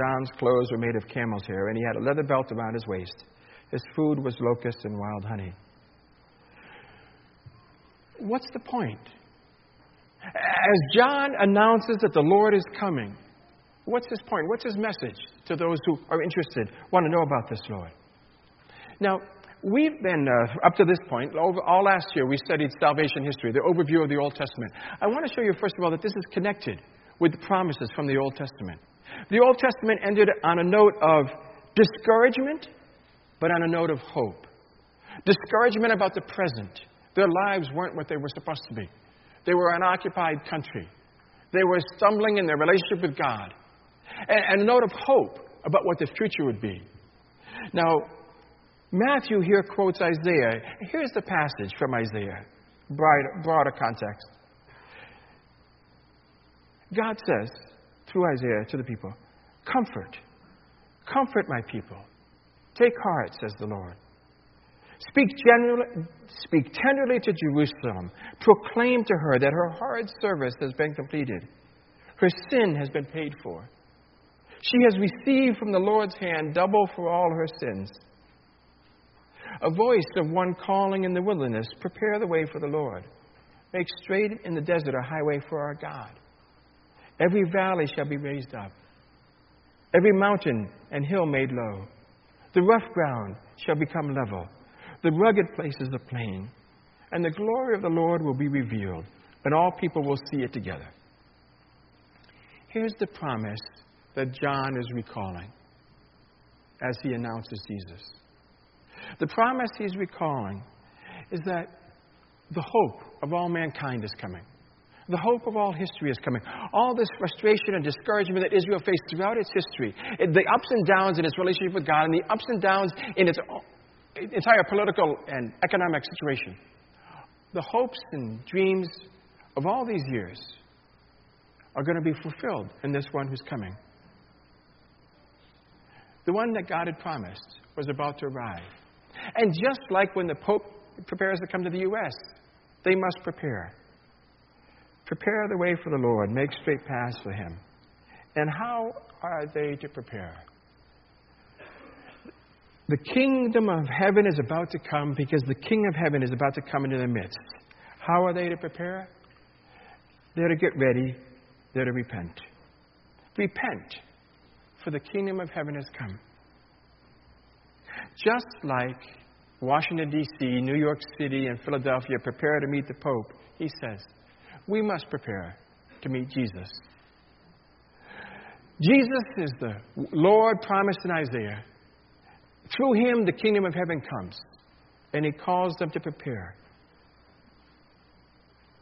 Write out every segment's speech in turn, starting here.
John's clothes were made of camel's hair, and he had a leather belt around his waist. His food was locusts and wild honey. What's the point? As John announces that the Lord is coming, what's his point? What's his message to those who are interested, want to know about this Lord? Now, we've been, uh, up to this point, all last year, we studied salvation history, the overview of the Old Testament. I want to show you, first of all, that this is connected with the promises from the Old Testament. The Old Testament ended on a note of discouragement, but on a note of hope. Discouragement about the present. Their lives weren't what they were supposed to be. They were an occupied country. They were stumbling in their relationship with God. And, and a note of hope about what the future would be. Now, Matthew here quotes Isaiah. Here's the passage from Isaiah, broader context. God says through Isaiah to the people, Comfort, comfort my people. Take heart, says the Lord. Speak, speak tenderly to Jerusalem. Proclaim to her that her hard service has been completed. Her sin has been paid for. She has received from the Lord's hand double for all her sins. A voice of one calling in the wilderness, Prepare the way for the Lord. Make straight in the desert a highway for our God. Every valley shall be raised up, every mountain and hill made low. The rough ground shall become level, the rugged places a plain, and the glory of the Lord will be revealed, and all people will see it together. Here's the promise that John is recalling as he announces Jesus. The promise he's recalling is that the hope of all mankind is coming. The hope of all history is coming. All this frustration and discouragement that Israel faced throughout its history, the ups and downs in its relationship with God, and the ups and downs in its entire political and economic situation, the hopes and dreams of all these years are going to be fulfilled in this one who's coming. The one that God had promised was about to arrive. And just like when the Pope prepares to come to the U.S., they must prepare. Prepare the way for the Lord, make straight paths for him. And how are they to prepare? The kingdom of heaven is about to come because the King of heaven is about to come into their midst. How are they to prepare? They're to get ready, they're to repent. Repent, for the kingdom of heaven has come. Just like Washington, D.C., New York City, and Philadelphia prepare to meet the Pope, he says, we must prepare to meet Jesus. Jesus is the Lord promised in Isaiah. Through him, the kingdom of heaven comes, and he calls them to prepare.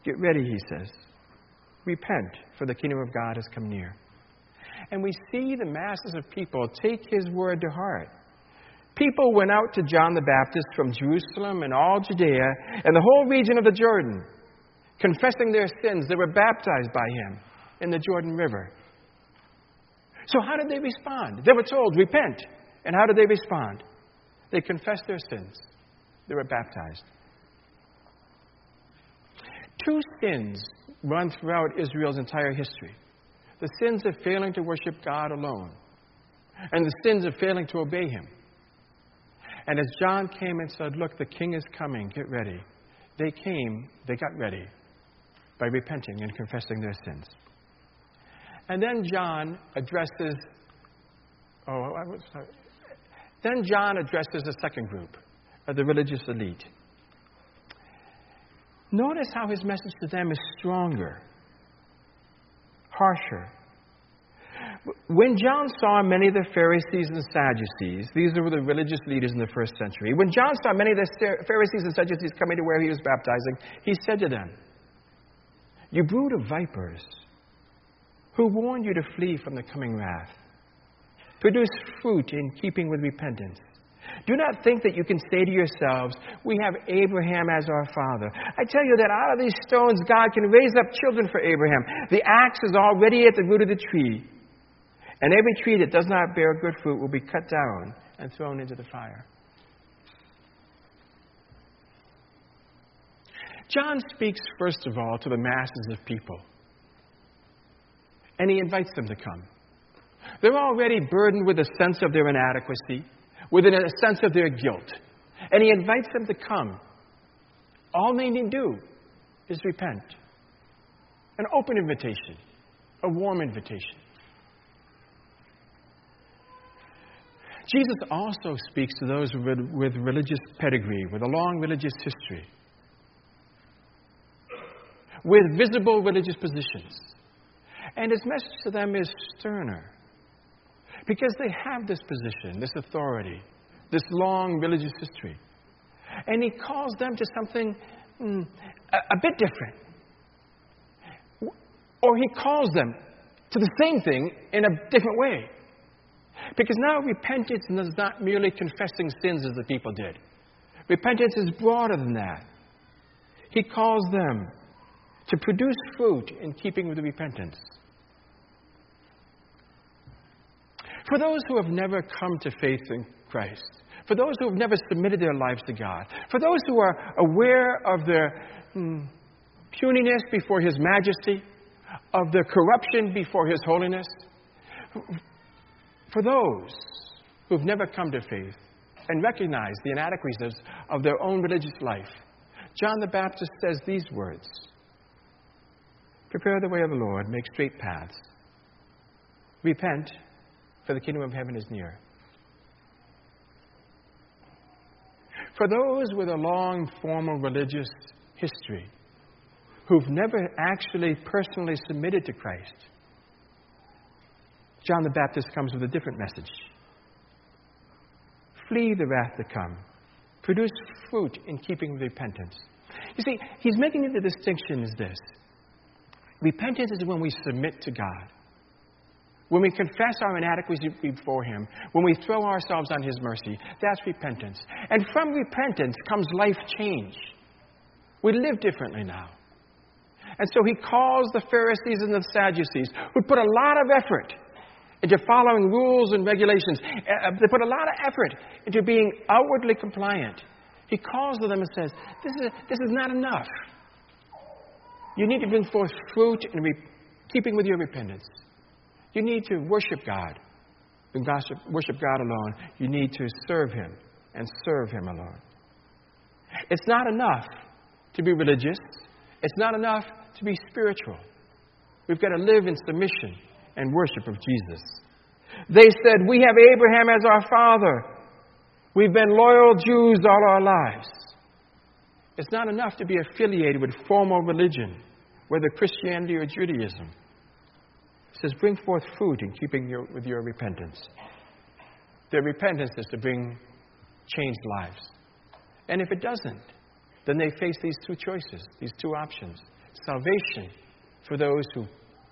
Get ready, he says. Repent, for the kingdom of God has come near. And we see the masses of people take his word to heart. People went out to John the Baptist from Jerusalem and all Judea and the whole region of the Jordan confessing their sins, they were baptized by him in the Jordan River. So, how did they respond? They were told, repent. And how did they respond? They confessed their sins, they were baptized. Two sins run throughout Israel's entire history the sins of failing to worship God alone, and the sins of failing to obey Him. And as John came and said, Look, the king is coming, get ready, they came, they got ready, by repenting and confessing their sins. And then John addresses, oh. Then John addresses a second group, the religious elite. Notice how his message to them is stronger, harsher. When John saw many of the Pharisees and Sadducees, these were the religious leaders in the first century, when John saw many of the Pharisees and Sadducees coming to where he was baptizing, he said to them, you brood of vipers, who warned you to flee from the coming wrath. Produce fruit in keeping with repentance. Do not think that you can say to yourselves, We have Abraham as our father. I tell you that out of these stones, God can raise up children for Abraham. The axe is already at the root of the tree, and every tree that does not bear good fruit will be cut down and thrown into the fire. John speaks, first of all, to the masses of people. And he invites them to come. They're already burdened with a sense of their inadequacy, with a sense of their guilt. And he invites them to come. All they need to do is repent. An open invitation, a warm invitation. Jesus also speaks to those with, with religious pedigree, with a long religious history, with visible religious positions. And his message to them is sterner because they have this position, this authority, this long religious history. And he calls them to something mm, a, a bit different. Or he calls them to the same thing in a different way. Because now repentance is not merely confessing sins as the people did. Repentance is broader than that. He calls them to produce fruit in keeping with repentance. For those who have never come to faith in Christ, for those who have never submitted their lives to God, for those who are aware of their hmm, puniness before His majesty, of their corruption before His holiness, for those who've never come to faith and recognize the inadequacies of their own religious life, John the Baptist says these words Prepare the way of the Lord, make straight paths. Repent, for the kingdom of heaven is near. For those with a long formal religious history who've never actually personally submitted to Christ, John the Baptist comes with a different message. Flee the wrath to come. Produce fruit in keeping repentance. You see, he's making the distinction is this. Repentance is when we submit to God. When we confess our inadequacy before Him, when we throw ourselves on His mercy, that's repentance. And from repentance comes life change. We live differently now. And so He calls the Pharisees and the Sadducees, who put a lot of effort into following rules and regulations. Uh, uh, they put a lot of effort into being outwardly compliant. He calls to them and says, This is, this is not enough. You need to bring forth fruit in re- keeping with your repentance. You need to worship God and gossip, worship God alone. You need to serve Him and serve Him alone. It's not enough to be religious, it's not enough to be spiritual. We've got to live in submission and worship of Jesus. They said, We have Abraham as our father. We've been loyal Jews all our lives. It's not enough to be affiliated with formal religion, whether Christianity or Judaism. It says, Bring forth fruit in keeping your, with your repentance. Their repentance is to bring changed lives. And if it doesn't, then they face these two choices, these two options salvation for those who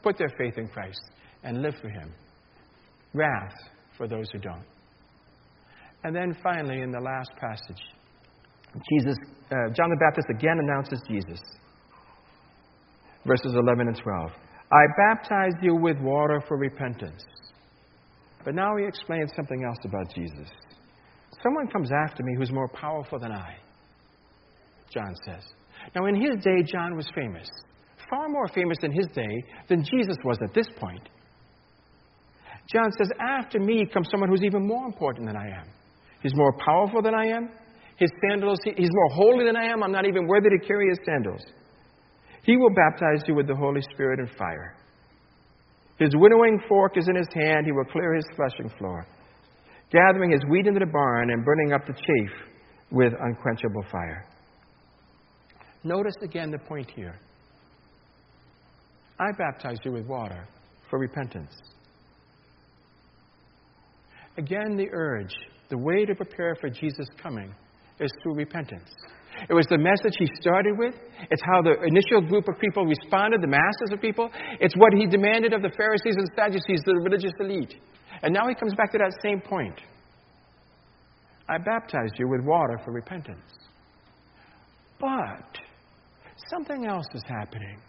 put their faith in Christ, and live for Him. Wrath for those who don't. And then finally, in the last passage, Jesus, uh, John the Baptist again announces Jesus. Verses 11 and 12. I baptized you with water for repentance. But now he explains something else about Jesus. Someone comes after me who's more powerful than I, John says. Now, in his day, John was famous, far more famous in his day than Jesus was at this point. John says, After me comes someone who's even more important than I am. He's more powerful than I am. His sandals, he's more holy than I am. I'm not even worthy to carry his sandals. He will baptize you with the Holy Spirit and fire. His winnowing fork is in his hand. He will clear his threshing floor, gathering his wheat into the barn and burning up the chaff with unquenchable fire. Notice again the point here. I baptize you with water for repentance. Again, the urge, the way to prepare for Jesus' coming is through repentance. It was the message he started with. It's how the initial group of people responded, the masses of people. It's what he demanded of the Pharisees and Sadducees, the religious elite. And now he comes back to that same point. I baptized you with water for repentance. But something else is happening.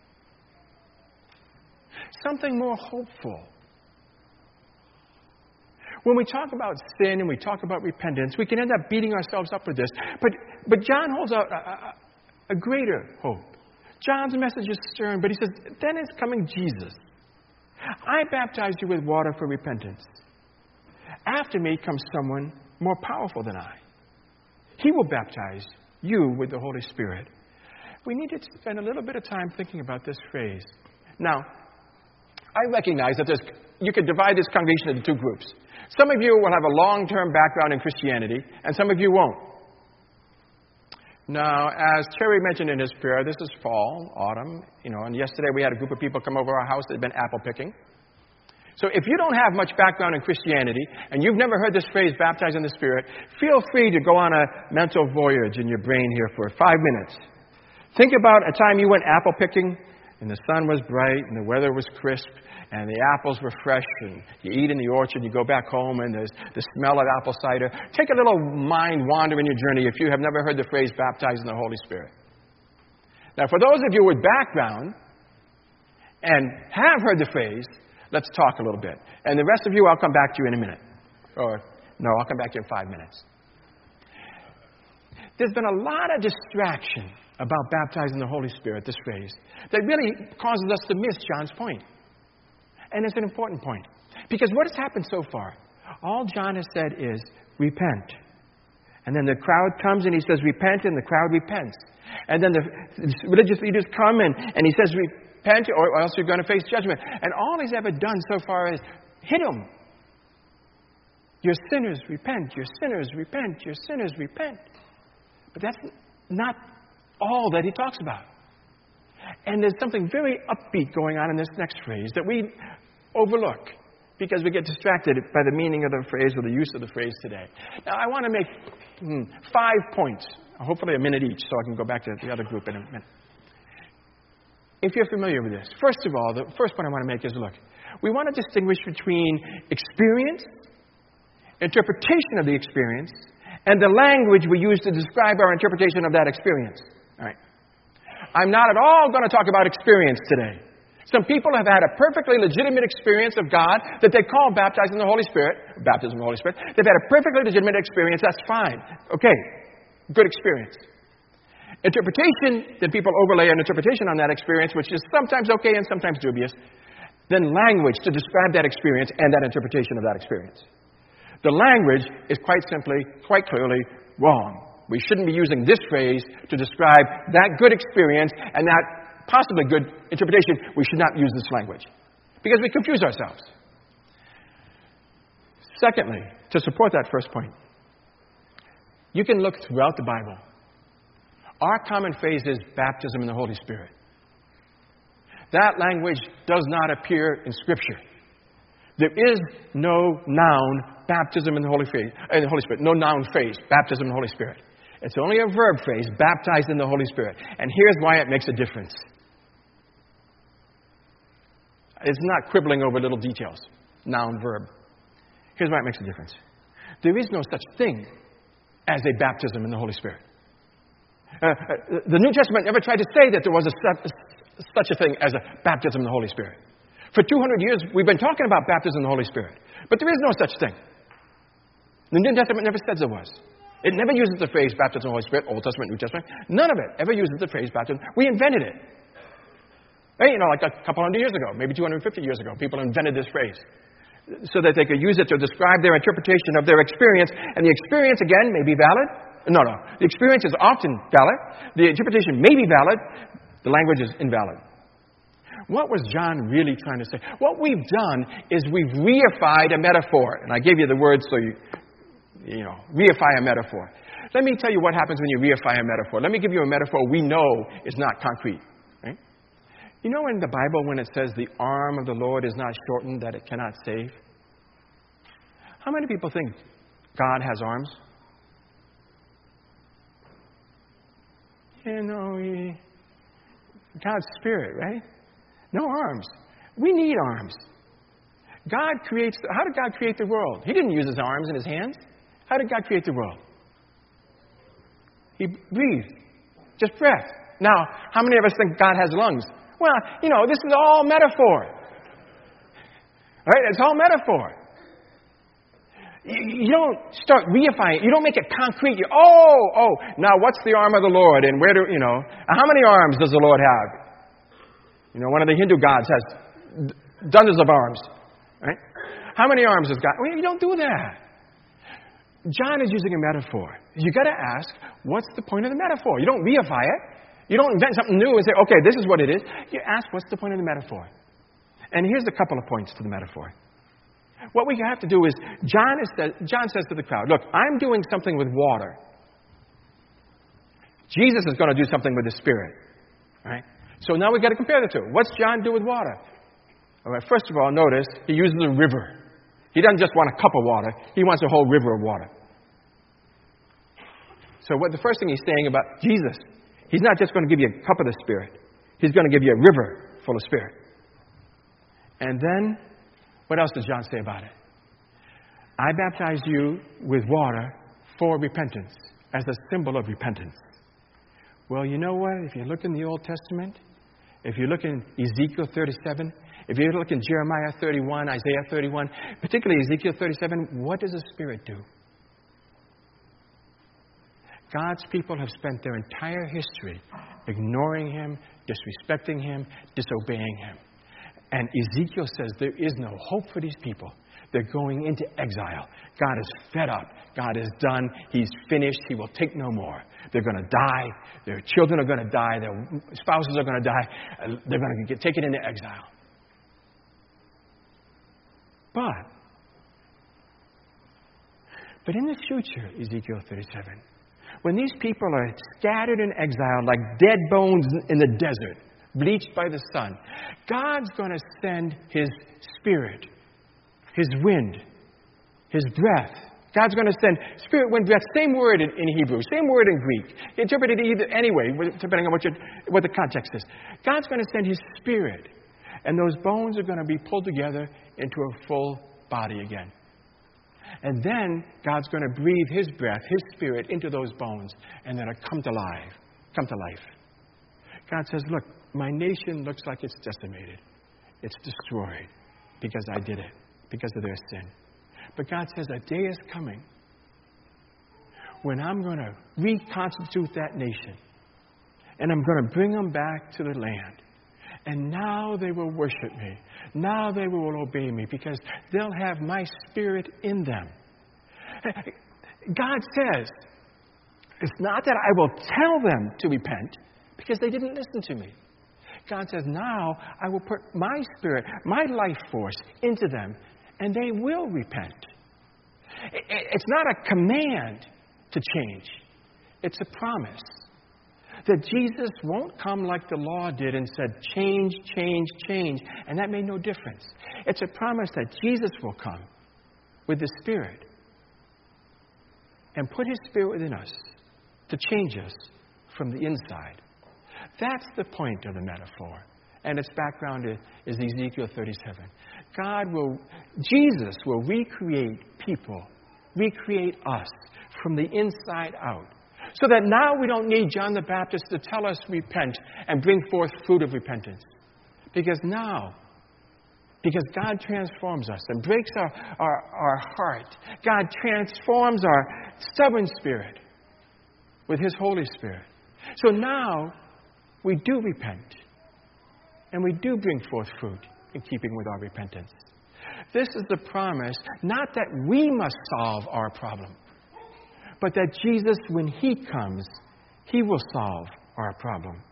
Something more hopeful. When we talk about sin and we talk about repentance, we can end up beating ourselves up with this. But, but John holds out a, a, a greater hope. John's message is stern, but he says, then is coming Jesus. I baptized you with water for repentance. After me comes someone more powerful than I. He will baptize you with the Holy Spirit. We need to spend a little bit of time thinking about this phrase. Now, I recognize that there's, you could divide this congregation into two groups. Some of you will have a long term background in Christianity, and some of you won't. Now, as Terry mentioned in his prayer, this is fall, autumn, you know, and yesterday we had a group of people come over our house that had been apple picking. So if you don't have much background in Christianity and you've never heard this phrase, baptized in the Spirit, feel free to go on a mental voyage in your brain here for five minutes. Think about a time you went apple picking and the sun was bright and the weather was crisp and the apples were fresh and you eat in the orchard, you go back home and there's the smell of apple cider. Take a little mind wander in your journey if you have never heard the phrase baptized in the Holy Spirit. Now, for those of you with background and have heard the phrase, let's talk a little bit. And the rest of you, I'll come back to you in a minute. Or, no, I'll come back to you in five minutes. There's been a lot of distraction about baptizing the Holy Spirit, this phrase, that really causes us to miss John's point. And it's an important point. Because what has happened so far? All John has said is, repent. And then the crowd comes and he says, repent, and the crowd repents. And then the religious leaders come and, and he says, repent, or else you're going to face judgment. And all he's ever done so far is hit them. You're sinners, repent. You're sinners, repent. You're sinners, repent. But that's not all that he talks about. And there's something very upbeat going on in this next phrase that we overlook because we get distracted by the meaning of the phrase or the use of the phrase today. Now, I want to make hmm, five points, hopefully a minute each, so I can go back to the other group in a minute. If you're familiar with this, first of all, the first point I want to make is look, we want to distinguish between experience, interpretation of the experience, and the language we use to describe our interpretation of that experience. All right. I'm not at all going to talk about experience today. Some people have had a perfectly legitimate experience of God that they call baptized in the Holy Spirit, baptism in the Holy Spirit. They've had a perfectly legitimate experience. That's fine. Okay. Good experience. Interpretation, then people overlay an interpretation on that experience, which is sometimes okay and sometimes dubious. Then language to describe that experience and that interpretation of that experience. The language is quite simply, quite clearly wrong. We shouldn't be using this phrase to describe that good experience and that possibly good interpretation. We should not use this language because we confuse ourselves. Secondly, to support that first point, you can look throughout the Bible. Our common phrase is baptism in the Holy Spirit. That language does not appear in Scripture. There is no noun baptism in the Holy, in the Holy Spirit, no noun phrase baptism in the Holy Spirit. It's only a verb phrase, baptized in the Holy Spirit. And here's why it makes a difference. It's not quibbling over little details, noun, verb. Here's why it makes a difference. There is no such thing as a baptism in the Holy Spirit. Uh, uh, the New Testament never tried to say that there was a, such a thing as a baptism in the Holy Spirit. For 200 years, we've been talking about baptism in the Holy Spirit, but there is no such thing. The New Testament never said there was. It never uses the phrase baptism in the Holy Spirit, Old Testament, New Testament. None of it ever uses the phrase baptism. We invented it. Right? You know, like a couple hundred years ago, maybe 250 years ago, people invented this phrase so that they could use it to describe their interpretation of their experience. And the experience, again, may be valid. No, no. The experience is often valid. The interpretation may be valid. The language is invalid. What was John really trying to say? What we've done is we've reified a metaphor. And I gave you the words so you, you know, reify a metaphor. Let me tell you what happens when you reify a metaphor. Let me give you a metaphor we know is not concrete. Right? You know in the Bible when it says the arm of the Lord is not shortened that it cannot save? How many people think God has arms? You know, God's spirit, right? No arms. We need arms. God creates, how did God create the world? He didn't use his arms and his hands. How did God create the world? He breathed. Just breath. Now, how many of us think God has lungs? Well, you know, this is all metaphor. Right? It's all metaphor. You don't start reifying it. You don't make it concrete. You, oh, oh, now what's the arm of the Lord? And where do, you know, how many arms does the Lord have? You know, one of the Hindu gods has dozens of arms. Right? How many arms has God? Well, you don't do that. John is using a metaphor. You got to ask, what's the point of the metaphor? You don't reify it. You don't invent something new and say, okay, this is what it is. You ask, what's the point of the metaphor? And here's a couple of points to the metaphor. What we have to do is, John, is, John says to the crowd, look, I'm doing something with water. Jesus is going to do something with the Spirit. Right? So now we've got to compare the two. What's John do with water? All right, first of all, notice he uses a river. He doesn't just want a cup of water, he wants a whole river of water. So, what the first thing he's saying about Jesus, he's not just going to give you a cup of the Spirit, he's going to give you a river full of Spirit. And then, what else does John say about it? I baptize you with water for repentance, as a symbol of repentance. Well, you know what? If you look in the Old Testament, if you look in Ezekiel 37, if you look in Jeremiah 31, Isaiah 31, particularly Ezekiel 37, what does the Spirit do? God's people have spent their entire history ignoring Him, disrespecting Him, disobeying Him. And Ezekiel says there is no hope for these people. They're going into exile. God is fed up. God is done. He's finished. He will take no more. They're going to die. Their children are going to die. Their spouses are going to die. Uh, they're going to get taken into exile. But, but in the future, Ezekiel 37, when these people are scattered in exile like dead bones in the desert, bleached by the sun, God's going to send His Spirit, His wind, His breath. God's going to send spirit, wind, breath. Same word in, in Hebrew, same word in Greek. Interpreted either anyway, depending on what, what the context is. God's going to send His Spirit, and those bones are going to be pulled together into a full body again. And then God's going to breathe His breath, His Spirit into those bones, and then come to life. Come to life. God says, Look, my nation looks like it's decimated. It's destroyed because I did it, because of their sin. But God says, A day is coming when I'm going to reconstitute that nation. And I'm going to bring them back to the land. And now they will worship me. Now they will obey me because they'll have my spirit in them. God says, it's not that I will tell them to repent because they didn't listen to me. God says, now I will put my spirit, my life force into them, and they will repent. It's not a command to change, it's a promise that Jesus won't come like the law did and said, change, change, change, and that made no difference. It's a promise that Jesus will come with the Spirit and put His Spirit within us to change us from the inside. That's the point of the metaphor. And its background is, Ezekiel 37. God will, Jesus will recreate people, recreate us from the inside out. So that now we don't need John the Baptist to tell us repent and bring forth fruit of repentance. Because now, because God transforms us and breaks our, our, our heart, God transforms our stubborn spirit with His Holy Spirit. So now we do repent and we do bring forth fruit in keeping with our repentance. This is the promise, not that we must solve our problem but that Jesus, when He comes, He will solve our problem.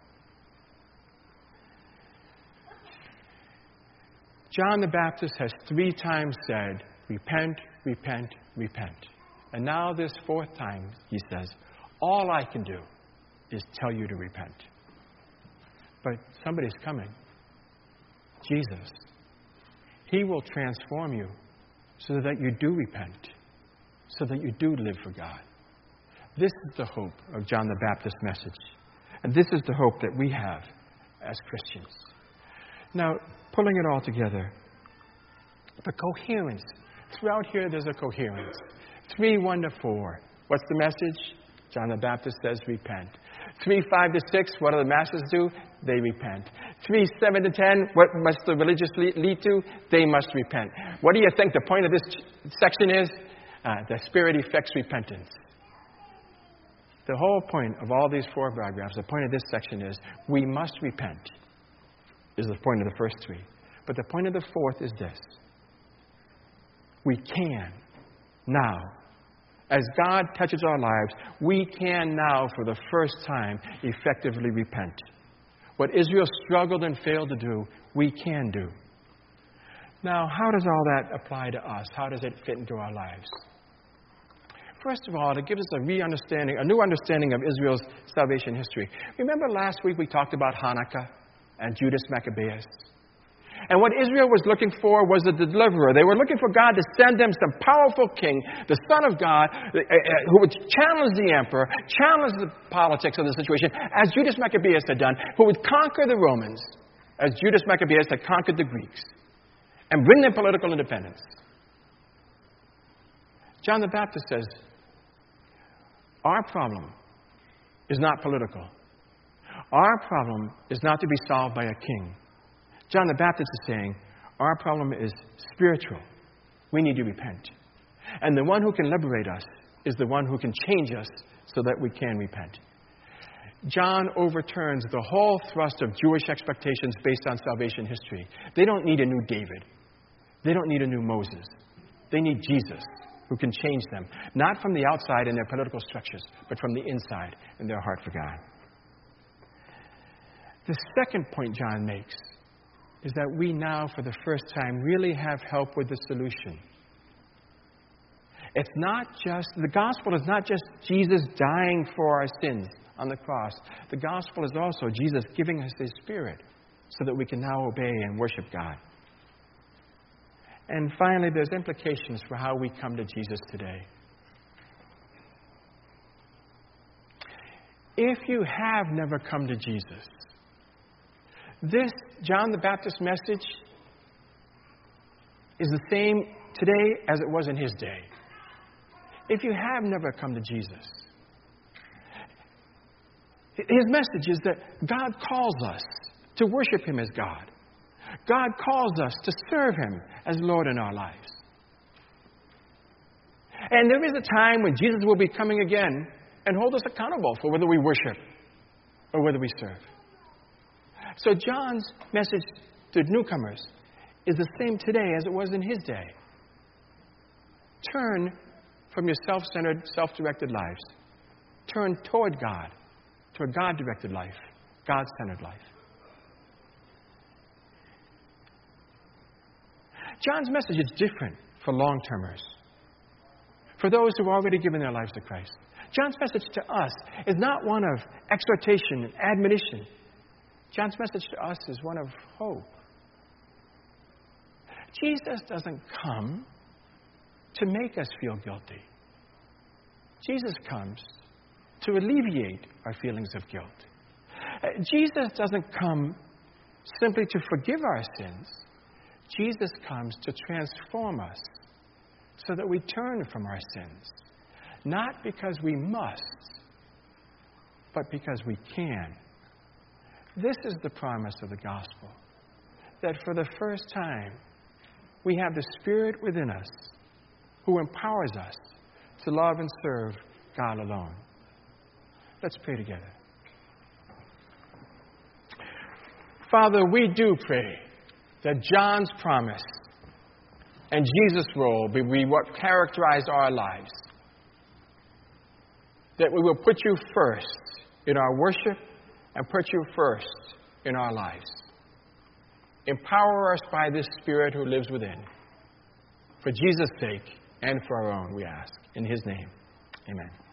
John the Baptist has three times said, Repent, repent, repent. And now, this fourth time, he says, All I can do is tell you to repent. But somebody's coming Jesus. He will transform you so that you do repent, so that you do live for God. This is the hope of John the Baptist's message. And this is the hope that we have as Christians. Now, pulling it all together, the coherence. Throughout here, there's a coherence. 3 1 to 4. What's the message? John the Baptist says, repent. 3 5 to 6, what do the masses do? They repent. 3 7 to 10, what must the religious lead to? They must repent. What do you think the point of this section is? Uh, the Spirit effects repentance. The whole point of all these four paragraphs, the point of this section is we must repent, is the point of the first three. But the point of the fourth is this we can now. As God touches our lives, we can now, for the first time, effectively repent. What Israel struggled and failed to do, we can do. Now, how does all that apply to us? How does it fit into our lives? First of all, it gives us a re-understanding, a new understanding of Israel's salvation history. Remember last week we talked about Hanukkah and Judas Maccabeus? And what Israel was looking for was a deliverer. They were looking for God to send them some powerful king, the Son of God, uh, uh, who would challenge the emperor, challenge the politics of the situation, as Judas Maccabeus had done, who would conquer the Romans, as Judas Maccabeus had conquered the Greeks, and bring them political independence. John the Baptist says, Our problem is not political. Our problem is not to be solved by a king. John the Baptist is saying, Our problem is spiritual. We need to repent. And the one who can liberate us is the one who can change us so that we can repent. John overturns the whole thrust of Jewish expectations based on salvation history. They don't need a new David, they don't need a new Moses. They need Jesus who can change them, not from the outside in their political structures, but from the inside in their heart for God. The second point John makes is that we now, for the first time, really have help with the solution. It's not just, the gospel is not just Jesus dying for our sins on the cross. The gospel is also Jesus giving us His Spirit so that we can now obey and worship God. And finally, there's implications for how we come to Jesus today. If you have never come to Jesus, this John the Baptist message is the same today as it was in his day. If you have never come to Jesus, his message is that God calls us to worship him as God. God calls us to serve him as Lord in our lives. And there is a time when Jesus will be coming again and hold us accountable for whether we worship or whether we serve. So John's message to newcomers is the same today as it was in his day. Turn from your self centered, self directed lives. Turn toward God, to a God directed life, God centered life. John's message is different for long termers, for those who have already given their lives to Christ. John's message to us is not one of exhortation and admonition. John's message to us is one of hope. Jesus doesn't come to make us feel guilty. Jesus comes to alleviate our feelings of guilt. Uh, Jesus doesn't come simply to forgive our sins. Jesus comes to transform us so that we turn from our sins. Not because we must, but because we can. This is the promise of the gospel that for the first time, we have the Spirit within us who empowers us to love and serve God alone. Let's pray together. Father, we do pray that John's promise and Jesus' role will be what characterize our lives. That we will put you first in our worship and put you first in our lives. Empower us by this Spirit who lives within. For Jesus' sake and for our own, we ask. In His name, amen.